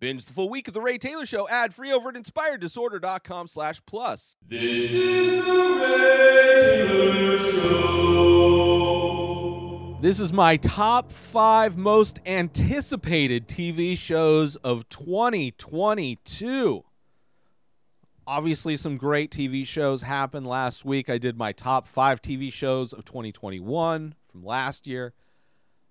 Binge the full week of The Ray Taylor Show ad free over at inspireddisorder.com slash plus. This is the Ray Taylor Show. This is my top five most anticipated TV shows of 2022. Obviously, some great TV shows happened last week. I did my top five TV shows of 2021 from last year.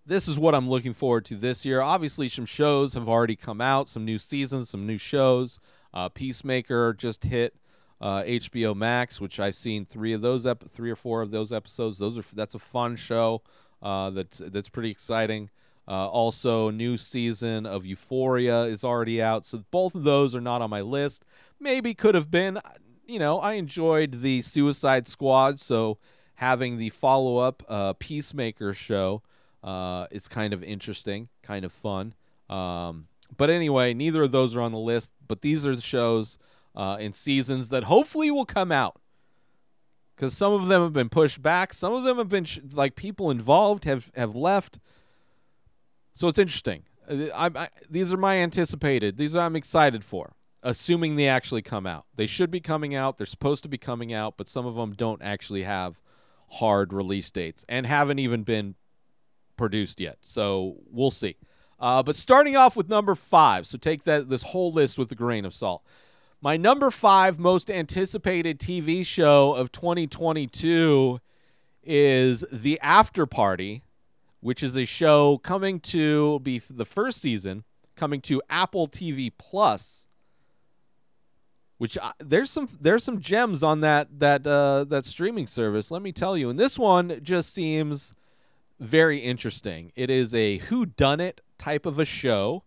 This is what I'm looking forward to this year. Obviously, some shows have already come out, some new seasons, some new shows. Uh, Peacemaker just hit uh, HBO Max, which I've seen three of those, ep- three or four of those episodes. Those are that's a fun show. Uh, that's that's pretty exciting. Uh, also, new season of Euphoria is already out, so both of those are not on my list. Maybe could have been. You know, I enjoyed the Suicide Squad, so having the follow up uh, Peacemaker show uh, is kind of interesting, kind of fun. Um, but anyway, neither of those are on the list. But these are the shows uh, and seasons that hopefully will come out because some of them have been pushed back. Some of them have been sh- like people involved have have left. So it's interesting. Uh, I, I, these are my anticipated. These are I'm excited for. Assuming they actually come out, they should be coming out. They're supposed to be coming out, but some of them don't actually have hard release dates and haven't even been produced yet. So we'll see. Uh, but starting off with number five, so take that this whole list with a grain of salt. My number five most anticipated TV show of 2022 is The After Party, which is a show coming to be the first season coming to Apple TV Plus. Which I, there's some there's some gems on that that uh, that streaming service. Let me tell you, and this one just seems very interesting. It is a who done it type of a show.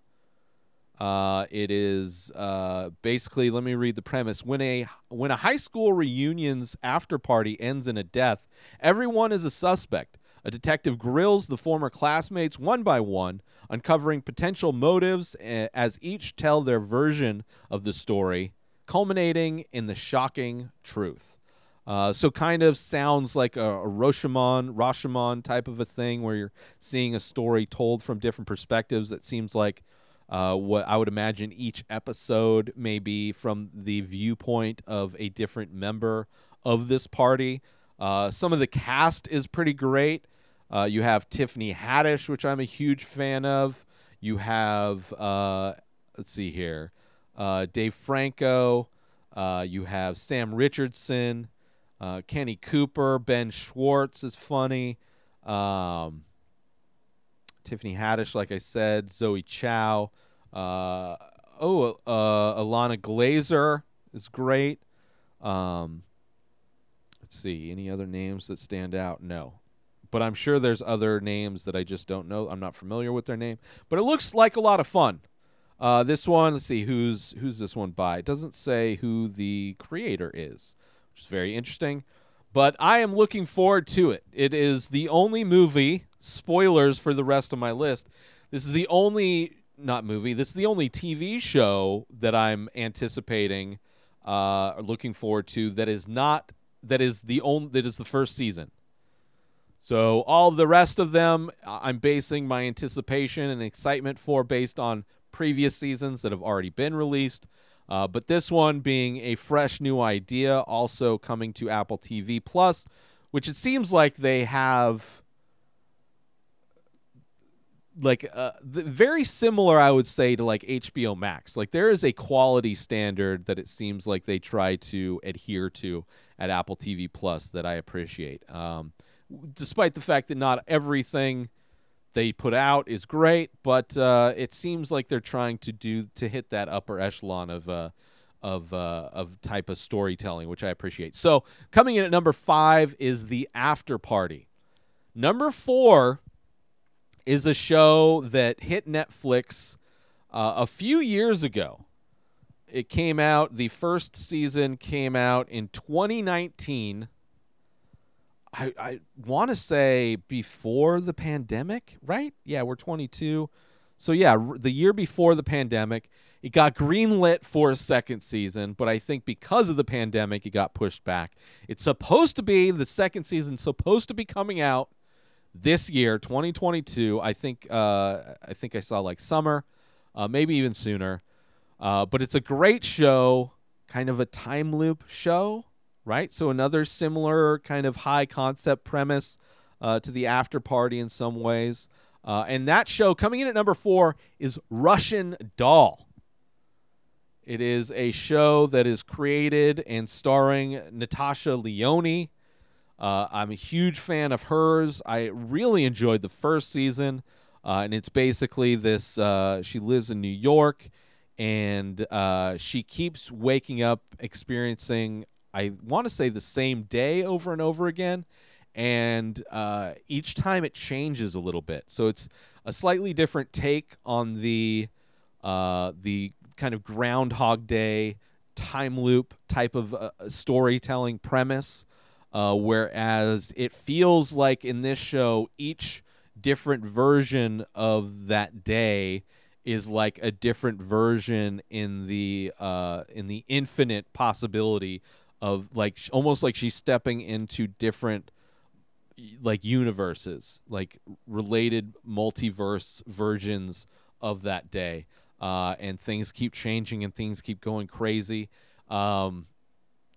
Uh, it is uh, basically. Let me read the premise. When a when a high school reunion's after party ends in a death, everyone is a suspect. A detective grills the former classmates one by one, uncovering potential motives eh, as each tell their version of the story, culminating in the shocking truth. Uh, so kind of sounds like a, a Rashomon, Rashomon type of a thing where you're seeing a story told from different perspectives. It seems like uh, what I would imagine each episode may be from the viewpoint of a different member of this party. Uh, some of the cast is pretty great. Uh, you have Tiffany Haddish, which I'm a huge fan of. You have, uh, let's see here, uh, Dave Franco. You have Sam Richardson, uh, Kenny Cooper, Ben Schwartz is funny. Um, Tiffany Haddish, like I said, Zoe Chao. Uh, oh, uh, Ilana Glazer is great. Um, let's see, any other names that stand out? No, but I'm sure there's other names that I just don't know. I'm not familiar with their name, but it looks like a lot of fun. Uh, this one, let's see, who's who's this one by? It doesn't say who the creator is, which is very interesting. But I am looking forward to it. It is the only movie. Spoilers for the rest of my list. This is the only not movie. This is the only TV show that I'm anticipating, uh, looking forward to. That is not. That is the only. That is the first season. So all the rest of them, I'm basing my anticipation and excitement for based on previous seasons that have already been released. Uh, but this one being a fresh new idea, also coming to Apple TV Plus, which it seems like they have like uh, very similar, I would say, to like HBO Max. Like there is a quality standard that it seems like they try to adhere to at Apple TV Plus that I appreciate. Um, despite the fact that not everything they put out is great, but uh, it seems like they're trying to do to hit that upper echelon of uh, of uh, of type of storytelling, which I appreciate. So coming in at number five is the After Party. Number four is a show that hit Netflix uh, a few years ago. It came out. The first season came out in 2019. I, I want to say before the pandemic, right? Yeah, we're 22. So, yeah, the year before the pandemic, it got greenlit for a second season, but I think because of the pandemic, it got pushed back. It's supposed to be the second season, supposed to be coming out this year, 2022. I think uh, I think I saw like summer, uh, maybe even sooner. Uh, but it's a great show, kind of a time loop show, right? So another similar kind of high concept premise uh, to the After Party in some ways. Uh, and that show coming in at number four is Russian Doll. It is a show that is created and starring Natasha Lyonne. Uh, I'm a huge fan of hers. I really enjoyed the first season. Uh, and it's basically this uh, she lives in New York and uh, she keeps waking up experiencing, I want to say, the same day over and over again. And uh, each time it changes a little bit. So it's a slightly different take on the uh, the kind of Groundhog Day time loop type of uh, storytelling premise. Uh, whereas it feels like in this show, each different version of that day is like a different version in the uh, in the infinite possibility of like almost like she's stepping into different like universes, like related multiverse versions of that day uh, and things keep changing and things keep going crazy. Um,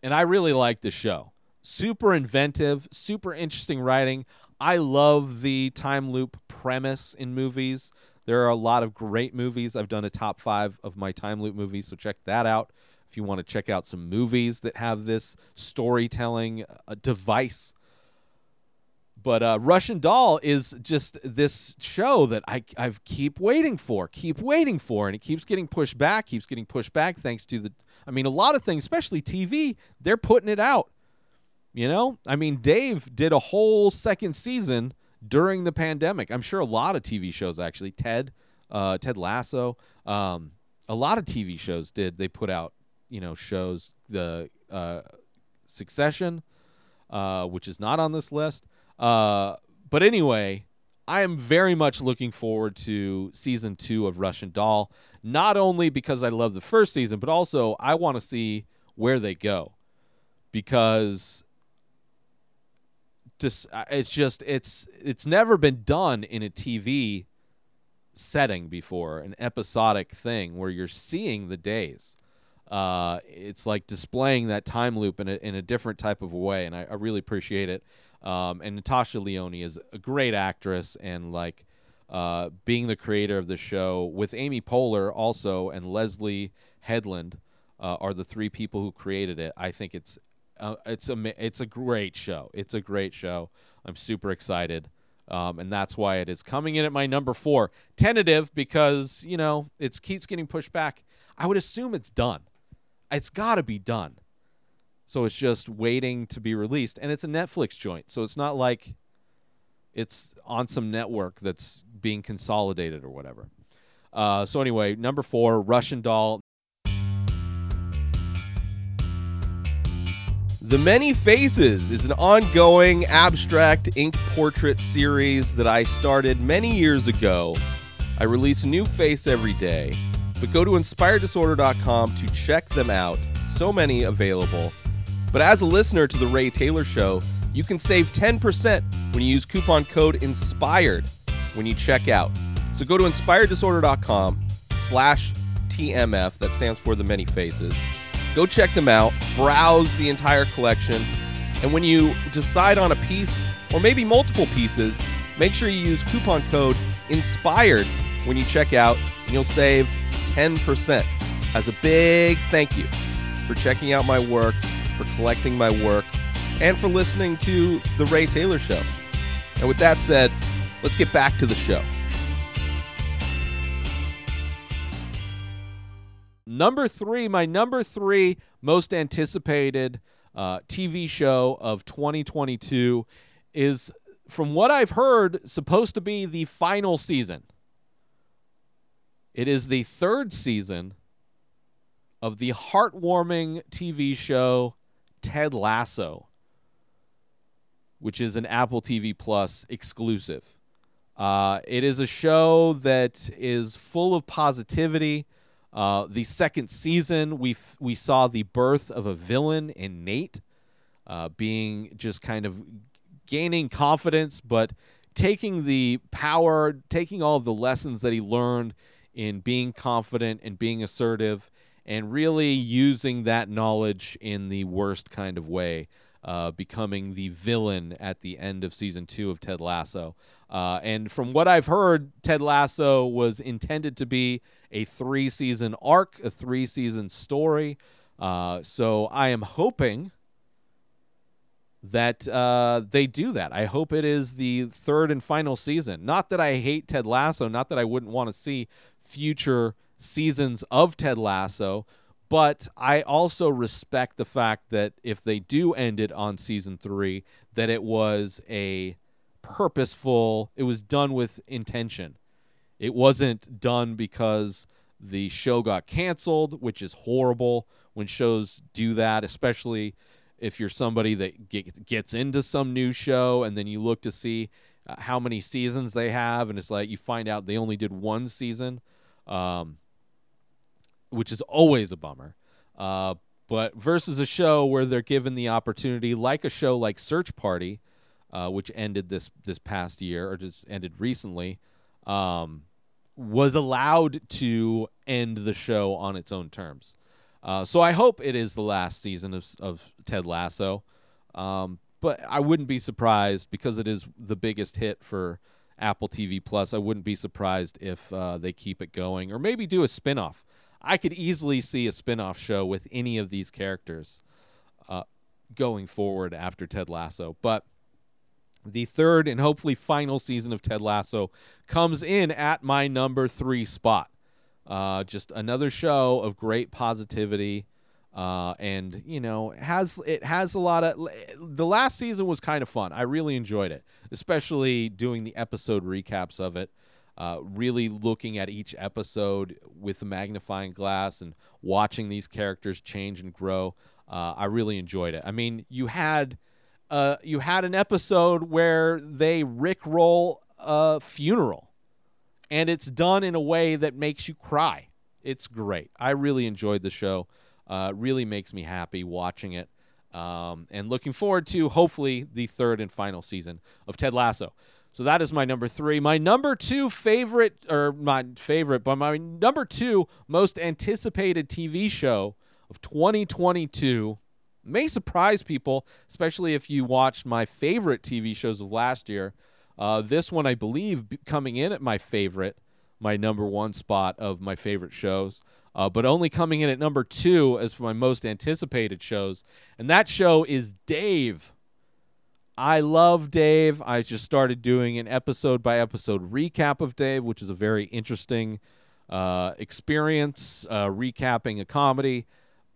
and I really like the show. Super inventive, super interesting writing. I love the time loop premise in movies. There are a lot of great movies. I've done a top five of my time loop movies, so check that out. You want to check out some movies that have this storytelling uh, device but uh, Russian Doll is just this show that I I keep waiting for, keep waiting for, and it keeps getting pushed back, keeps getting pushed back thanks to the. I mean, a lot of things, especially TV, they're putting it out. You know, I mean, Dave did a whole second season during the pandemic. I'm sure a lot of TV shows actually, Ted, uh, Ted Lasso, um, a lot of TV shows did. They put out, you know, shows the uh, Succession, uh, which is not on this list. Uh, but anyway, I am very much looking forward to season two of Russian Doll. Not only because I love the first season, but also I want to see where they go, because just uh, it's just it's it's never been done in a TV setting before, an episodic thing where you're seeing the days. Uh, it's like displaying that time loop in a, in a different type of way, and I, I really appreciate it. Um, and Natasha Lyonne is a great actress, and like uh, being the creator of the show with Amy Poehler also and Leslye Headland uh, are the three people who created it. I think it's uh, it's a it's a great show. It's a great show. I'm super excited. Um, and that's why it is coming in at my number four. Tentative because, you know, it keeps getting pushed back. I would assume it's done. It's got to be done. So it's just waiting to be released. And it's a Netflix joint. So it's not like it's on some network that's being consolidated or whatever. Uh, so anyway, number four, Russian Doll. The Many Faces is an ongoing abstract ink portrait series that I started many years ago. I release a new face every day, but go to inspireddisorder.com to check them out. So many available. But as a listener to The Ray Taylor Show, you can save 10% when you use coupon code INSPIRED when you check out. So go to inspireddisorder.com slash TMF, that stands for The Many Faces. Go check them out, browse the entire collection, and when you decide on a piece or maybe multiple pieces, make sure you use coupon code INSPIRED when you check out, and you'll save 10%. As a big thank you for checking out my work, for collecting my work, and for listening to The Ray Taylor Show. And with that said, let's get back to the show. Number three, my number three most anticipated uh, TV show of 2022 is, from what I've heard, supposed to be the final season. It is the third season of the heartwarming TV show Ted Lasso, which is an Apple TV Plus exclusive. Uh, it is a show that is full of positivity. Uh, the second season, we f- we saw the birth of a villain in Nate, uh, being just kind of gaining confidence, but taking the power, taking all of the lessons that he learned in being confident and being assertive and really using that knowledge in the worst kind of way, uh, becoming the villain at the end of season two of Ted Lasso. Uh, and from what I've heard, Ted Lasso was intended to be a three season arc, a three season story. Uh, so I am hoping that uh, they do that. I hope it is the third and final season. Not that I hate Ted Lasso, not that I wouldn't want to see future seasons of Ted Lasso, but I also respect the fact that if they do end it on season three, that it was a purposeful, it was done with intention. It wasn't done because the show got canceled, which is horrible when shows do that, especially if you're somebody that get, gets into some new show and then you look to see uh, how many seasons they have, and it's like you find out they only did one season, um, which is always a bummer. Uh, but versus a show where they're given the opportunity, like a show like Search Party, uh, which ended this this past year or just ended recently, um, was allowed to end the show on its own terms. Uh, so I hope it is the last season of, of Ted Lasso. Um, but I wouldn't be surprised because it is the biggest hit for Apple TV Plus. I wouldn't be surprised if uh, they keep it going or maybe do a spinoff. I could easily see a spinoff show with any of these characters uh, going forward after Ted Lasso. But the third and hopefully final season of Ted Lasso comes in at my number three spot. Uh, just another show of great positivity, uh, and you know has it has a lot of. The last season was kind of fun. I really enjoyed it, especially doing the episode recaps of it. Uh, really looking at each episode with a magnifying glass and watching these characters change and grow. Uh, I really enjoyed it. I mean, you had uh, you had an episode where they rickroll a funeral and it's done in a way that makes you cry. It's great. I really enjoyed the show. Uh, really makes me happy watching it. Um, and looking forward to hopefully the third and final season of Ted Lasso. So that is my number three. My number two favorite, or not favorite, but my number two most anticipated TV show of 2022 may surprise people, especially if you watched my favorite TV shows of last year. Uh, this one, I believe, coming in at my favorite, my number one spot of my favorite shows, uh, but only coming in at number two as for my most anticipated shows. And that show is Dave. I love Dave. I just started doing an episode by episode recap of Dave, which is a very interesting uh, experience, uh, recapping a comedy.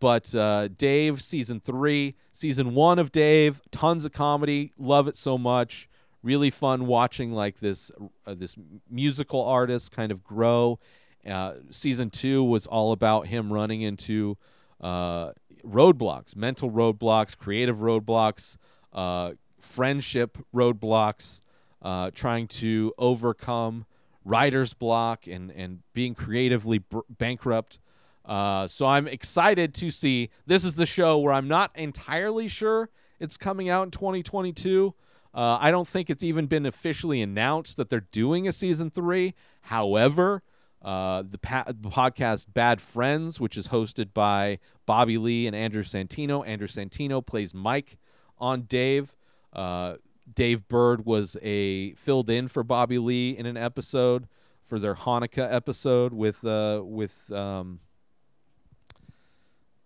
But uh, Dave, season three, season one of Dave, tons of comedy. Love it so much really fun watching like this uh, this musical artist kind of grow. Uh, season two was all about him running into uh, roadblocks, mental roadblocks, creative roadblocks, uh, friendship roadblocks, uh, trying to overcome writer's block and and being creatively br- bankrupt. Uh, so I'm excited to see. This is the show where I'm not entirely sure it's coming out in 2022. Uh, I don't think it's even been officially announced that they're doing a season three. However, uh, the, pa- the, podcast Bad Friends, which is hosted by Bobby Lee and Andrew Santino. Andrew Santino plays Mike on Dave. Uh, Dave Burd was a filled in for Bobby Lee in an episode for their Hanukkah episode with uh, with um,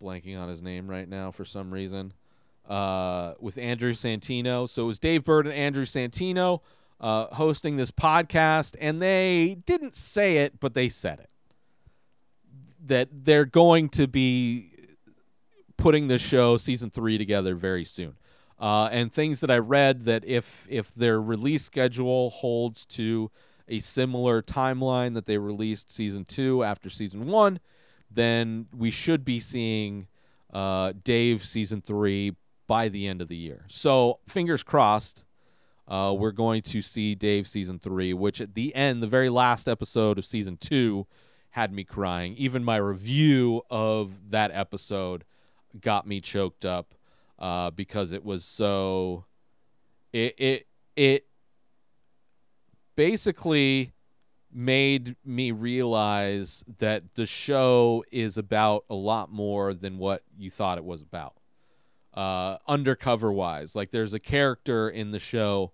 blanking on his name right now for some reason uh, with Andrew Santino. So it was Dave Burd and Andrew Santino uh, hosting this podcast, and they didn't say it, but they said it that they're going to be putting the show season three together very soon. Uh, and things that I read that if if their release schedule holds to a similar timeline that they released season two after season one, then we should be seeing uh, Dave season three by the end of the year. So fingers crossed. Uh, we're going to see Dave season three, which at the end, the very last episode of season two, had me crying. Even my review of that episode got me choked up uh, because it was so. It it it basically made me realize that the show is about a lot more than what you thought it was about. Uh, undercover wise, like there's a character in the show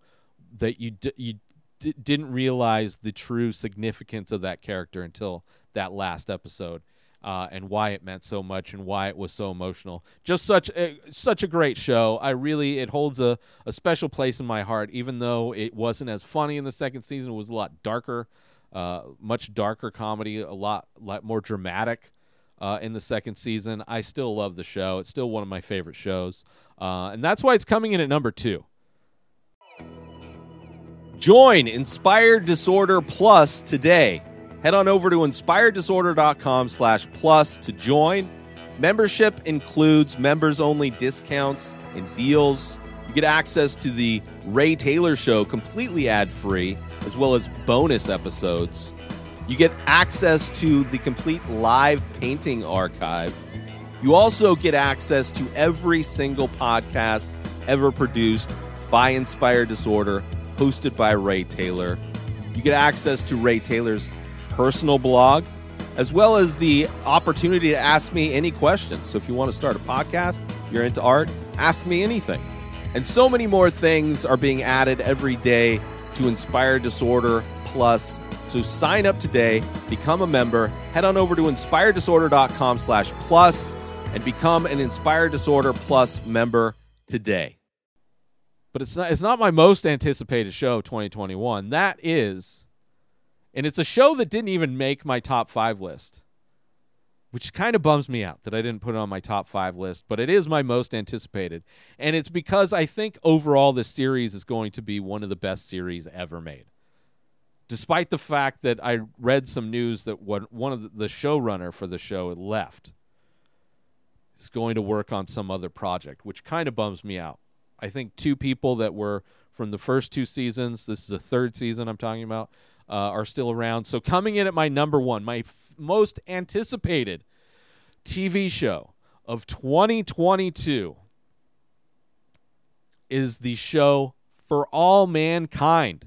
that you d- you d- didn't realize the true significance of that character until that last episode. Uh, and why it meant so much and why it was so emotional. Just such a, such a great show. I really it holds a, a special place in my heart, even though it wasn't as funny in the second season. It was a lot darker, uh, much darker comedy, a lot lot more dramatic uh, in the second season. I still love the show. It's still one of my favorite shows, uh, and that's why it's coming in at number two. Join Inspired Disorder Plus today. Head on over to inspireddisorder.com slash plus to join. Membership includes members only discounts and deals. You get access to the Ray Taylor Show completely ad free, as well as bonus episodes. You get access to the complete live painting archive. You also get access to every single podcast ever produced by Inspired Disorder, hosted by Ray Taylor. You get access to Ray Taylor's personal blog, as well as the opportunity to ask me any questions. So if you want to start a podcast, you're into art, ask me anything. And so many more things are being added every day to Inspire Disorder Plus. So sign up today, become a member, head on over to inspireddisorder.com slash plus and become an Inspired Disorder Plus member today. But it's not it's not my most anticipated show of 2021. That is and it's a show that didn't even make my top 5 list. Which kind of bums me out that I didn't put it on my top 5 list, but it is my most anticipated. And it's because I think overall this series is going to be one of the best series ever made despite the fact that I read some news that one of the, showrunner for the show left is going to work on some other project, which kind of bums me out. I think two people that were from the first two seasons, this is the third season I'm talking about, uh, are still around. So coming in at my number one, my f- most anticipated TV show of 2022 is the show For All Mankind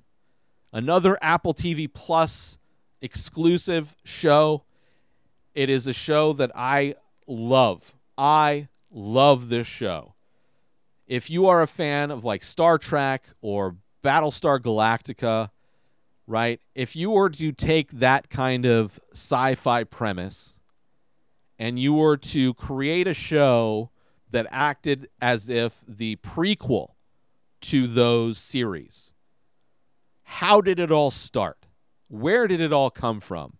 another Apple TV Plus exclusive show. It is a show that I love. I love this show. If you are a fan of like Star Trek or Battlestar Galactica, right? If you were to take that kind of sci fi premise and you were to create a show that acted as if the prequel to those series, how did it all start? Where did it all come from?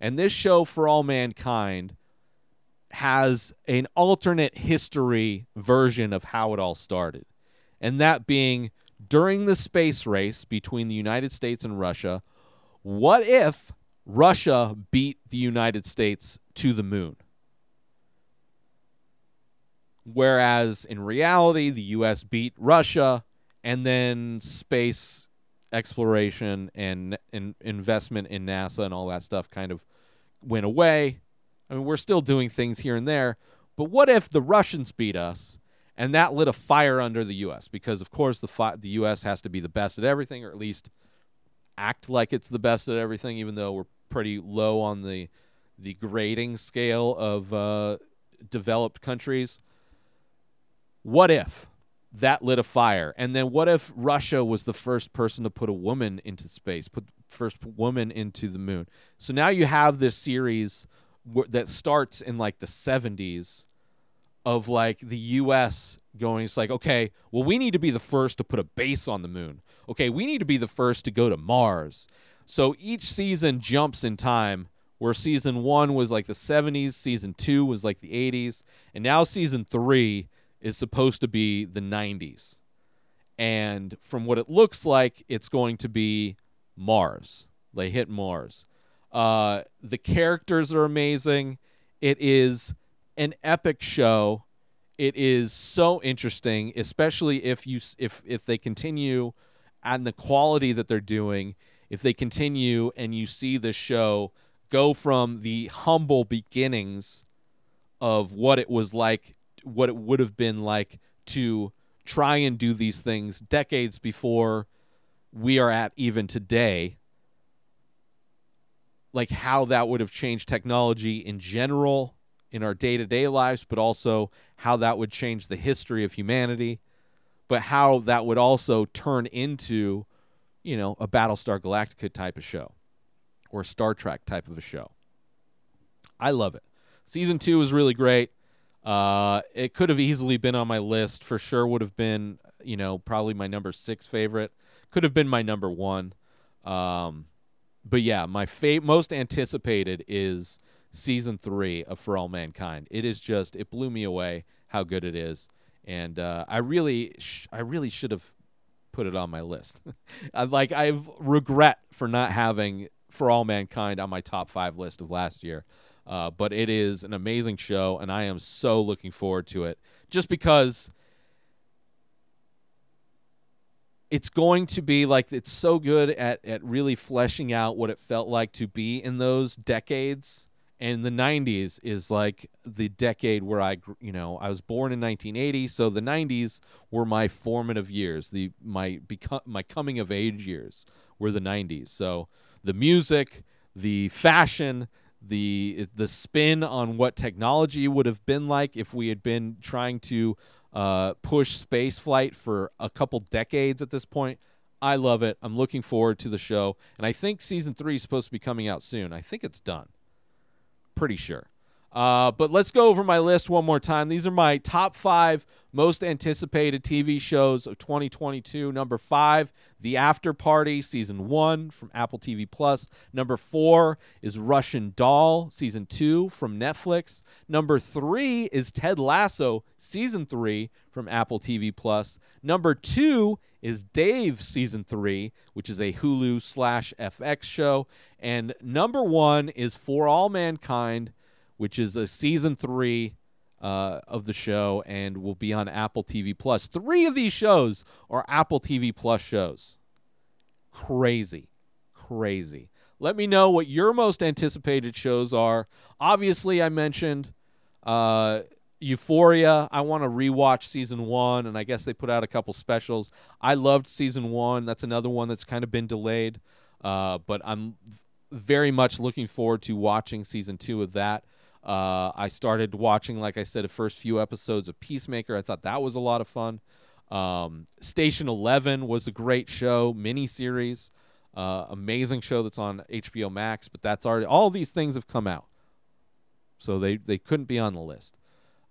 And this show, For All Mankind, has an alternate history version of how it all started. And that being during the space race between the United States and Russia, what if Russia beat the United States to the moon? Whereas in reality, the U.S. beat Russia, and then space exploration and, and investment in NASA and all that stuff kind of went away. I mean, we're still doing things here and there, but what if the Russians beat us and that lit a fire under the U.S. Because of course the fi- the U.S. has to be the best at everything, or at least act like it's the best at everything, even though we're pretty low on the the grading scale of uh, developed countries. What if that lit a fire. And then what if Russia was the first person to put a woman into space, put first woman into the moon? So now you have this series w- that starts in like the 70s of like the US going it's like okay, well we need to be the first to put a base on the moon. Okay, we need to be the first to go to Mars. So each season jumps in time where season 1 was like the 70s, season 2 was like the 80s, and now season 3 is supposed to be the 90s. And from what it looks like, it's going to be Mars. They hit Mars. Uh, the characters are amazing. It is an epic show. It is so interesting, especially if you if if they continue and the quality that they're doing. If they continue and you see the show go from the humble beginnings of what it was like what it would have been like to try and do these things decades before we are at even today like how that would have changed technology in general in our day-to-day lives, but also how that would change the history of humanity, but how that would also turn into, you know, a Battlestar Galactica type of show or Star Trek type of a show. I love it. Season 2 was really great. Uh, it could have easily been on my list. For sure, would have been, you know, probably my number six favorite. Could have been my number one. Um, but yeah, my fa- most anticipated is season three of For All Mankind. It is just it blew me away how good it is, and uh, I really sh- I really should have put it on my list. I like I regret for not having For All Mankind on my top five list of last year. Uh, but it is an amazing show, and I am so looking forward to it. Just because it's going to be like it's so good at at really fleshing out what it felt like to be in those decades and the 90s is like the decade where I you know I was born in 1980 so the 90s were my formative years the my become my coming of age years were the 90s so the music the fashion the the spin on what technology would have been like if we had been trying to uh, push space flight for a couple decades at this point. I love it. I'm looking forward to the show, and I think season three is supposed to be coming out soon. I think it's done. Pretty sure. Uh, but let's go over my list one more time. These are my top five most anticipated TV shows of 2022. Number five, The After Party, season one from Apple TV Plus. Number four is Russian Doll, season two from Netflix. Number three is Ted Lasso, season three from Apple TV Plus. Number two is Dave, season three, which is a Hulu slash FX show. And number one is For All Mankind which is a season three uh, of the show and will be on Apple TV Plus. Three of these shows are Apple TV Plus shows. Crazy, crazy. Let me know what your most anticipated shows are. Obviously, I mentioned uh, Euphoria. I want to rewatch season one, and I guess they put out a couple specials. I loved season one. That's another one that's kind of been delayed, uh, but I'm very much looking forward to watching season two of that. Uh, I started watching, like I said, the first few episodes of Peacemaker. I thought that was a lot of fun. Um, Station Eleven was a great show, miniseries, uh, amazing show that's on HBO Max. But that's already all these things have come out, so they they couldn't be on the list.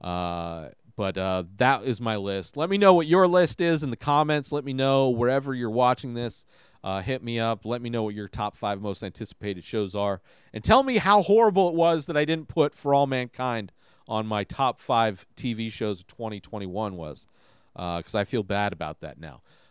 Uh, but uh, that is my list. Let me know what your list is in the comments. Let me know wherever you're watching this. Uh, hit me up. Let me know what your top five most anticipated shows are. And tell me how horrible it was that I didn't put For All Mankind on my top five TV shows of 2021 was. Because I feel bad about that now.